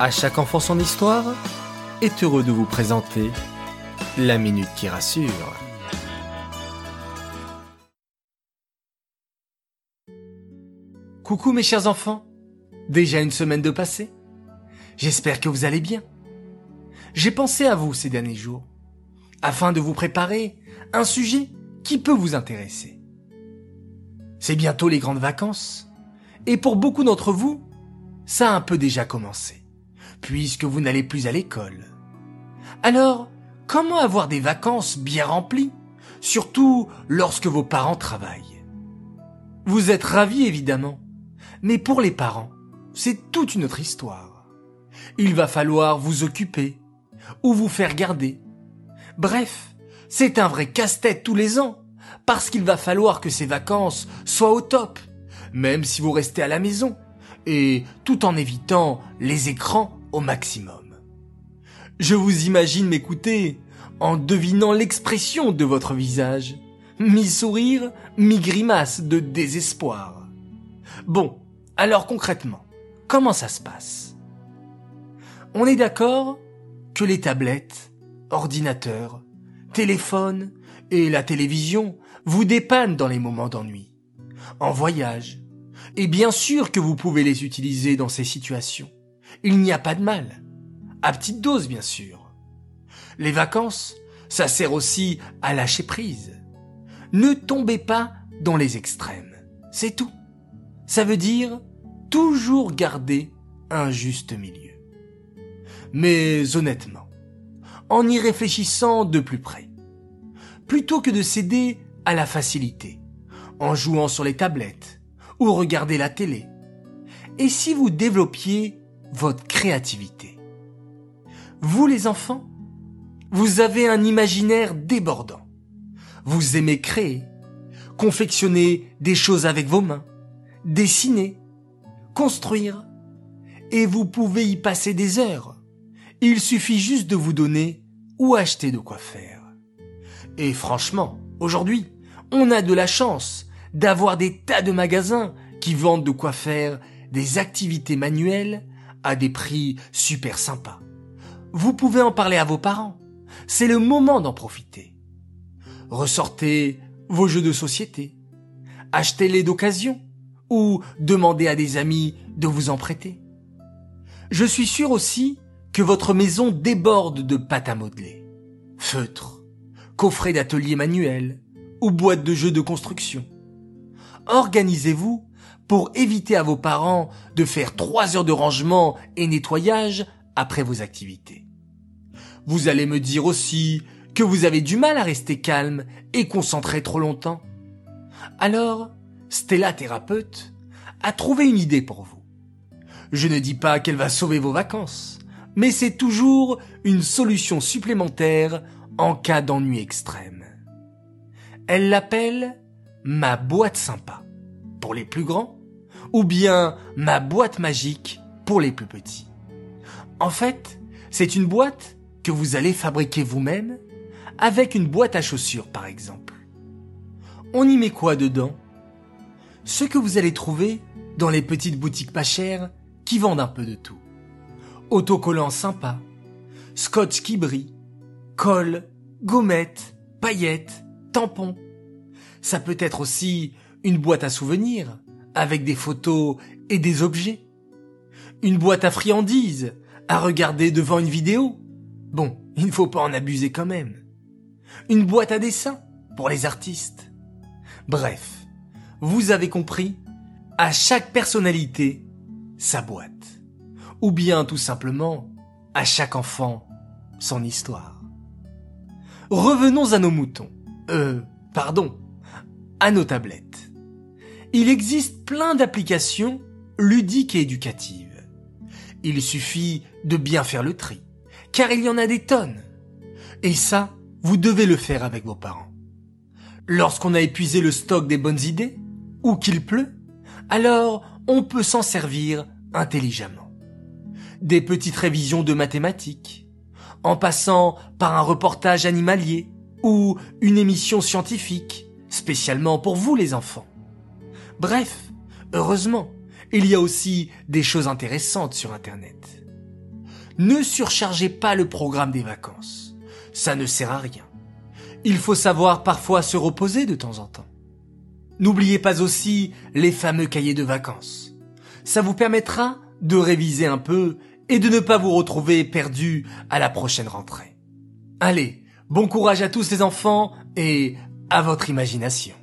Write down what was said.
À chaque enfant son histoire est heureux de vous présenter la minute qui rassure. Coucou mes chers enfants, déjà une semaine de passé J'espère que vous allez bien. J'ai pensé à vous ces derniers jours, afin de vous préparer un sujet qui peut vous intéresser. C'est bientôt les grandes vacances, et pour beaucoup d'entre vous, ça a un peu déjà commencé puisque vous n'allez plus à l'école. Alors, comment avoir des vacances bien remplies, surtout lorsque vos parents travaillent? Vous êtes ravis évidemment, mais pour les parents, c'est toute une autre histoire. Il va falloir vous occuper, ou vous faire garder. Bref, c'est un vrai casse-tête tous les ans, parce qu'il va falloir que ces vacances soient au top, même si vous restez à la maison, et tout en évitant les écrans au maximum. Je vous imagine m'écouter en devinant l'expression de votre visage, mi-sourire, mi-grimace de désespoir. Bon, alors concrètement, comment ça se passe? On est d'accord que les tablettes, ordinateurs, téléphones et la télévision vous dépannent dans les moments d'ennui, en voyage, et bien sûr que vous pouvez les utiliser dans ces situations il n'y a pas de mal. À petite dose, bien sûr. Les vacances, ça sert aussi à lâcher prise. Ne tombez pas dans les extrêmes. C'est tout. Ça veut dire toujours garder un juste milieu. Mais honnêtement, en y réfléchissant de plus près, plutôt que de céder à la facilité, en jouant sur les tablettes ou regarder la télé, et si vous développiez votre créativité. Vous les enfants, vous avez un imaginaire débordant. Vous aimez créer, confectionner des choses avec vos mains, dessiner, construire, et vous pouvez y passer des heures. Il suffit juste de vous donner ou acheter de quoi faire. Et franchement, aujourd'hui, on a de la chance d'avoir des tas de magasins qui vendent de quoi faire des activités manuelles à des prix super sympas. Vous pouvez en parler à vos parents. C'est le moment d'en profiter. Ressortez vos jeux de société. Achetez-les d'occasion ou demandez à des amis de vous en prêter. Je suis sûr aussi que votre maison déborde de pâte à modeler, feutres, coffrets d'atelier manuels ou boîtes de jeux de construction. Organisez-vous pour éviter à vos parents de faire trois heures de rangement et nettoyage après vos activités. Vous allez me dire aussi que vous avez du mal à rester calme et concentré trop longtemps. Alors, Stella thérapeute a trouvé une idée pour vous. Je ne dis pas qu'elle va sauver vos vacances, mais c'est toujours une solution supplémentaire en cas d'ennui extrême. Elle l'appelle ma boîte sympa pour les plus grands ou bien ma boîte magique pour les plus petits. En fait, c'est une boîte que vous allez fabriquer vous-même avec une boîte à chaussures par exemple. On y met quoi dedans? Ce que vous allez trouver dans les petites boutiques pas chères qui vendent un peu de tout. Autocollants sympas, scotch qui brille, colle, gommettes, paillettes, tampons. Ça peut être aussi une boîte à souvenirs avec des photos et des objets. Une boîte à friandises à regarder devant une vidéo. Bon, il ne faut pas en abuser quand même. Une boîte à dessin pour les artistes. Bref, vous avez compris, à chaque personnalité, sa boîte. Ou bien tout simplement, à chaque enfant, son histoire. Revenons à nos moutons. Euh, pardon, à nos tablettes il existe plein d'applications ludiques et éducatives. Il suffit de bien faire le tri, car il y en a des tonnes. Et ça, vous devez le faire avec vos parents. Lorsqu'on a épuisé le stock des bonnes idées, ou qu'il pleut, alors on peut s'en servir intelligemment. Des petites révisions de mathématiques, en passant par un reportage animalier ou une émission scientifique, spécialement pour vous les enfants. Bref, heureusement, il y a aussi des choses intéressantes sur Internet. ne surchargez pas le programme des vacances. Ça ne sert à rien. Il faut savoir parfois se reposer de temps en temps. N'oubliez pas aussi les fameux cahiers de vacances. Ça vous permettra de réviser un peu et de ne pas vous retrouver perdu à la prochaine rentrée. Allez, bon courage à tous les enfants et à votre imagination.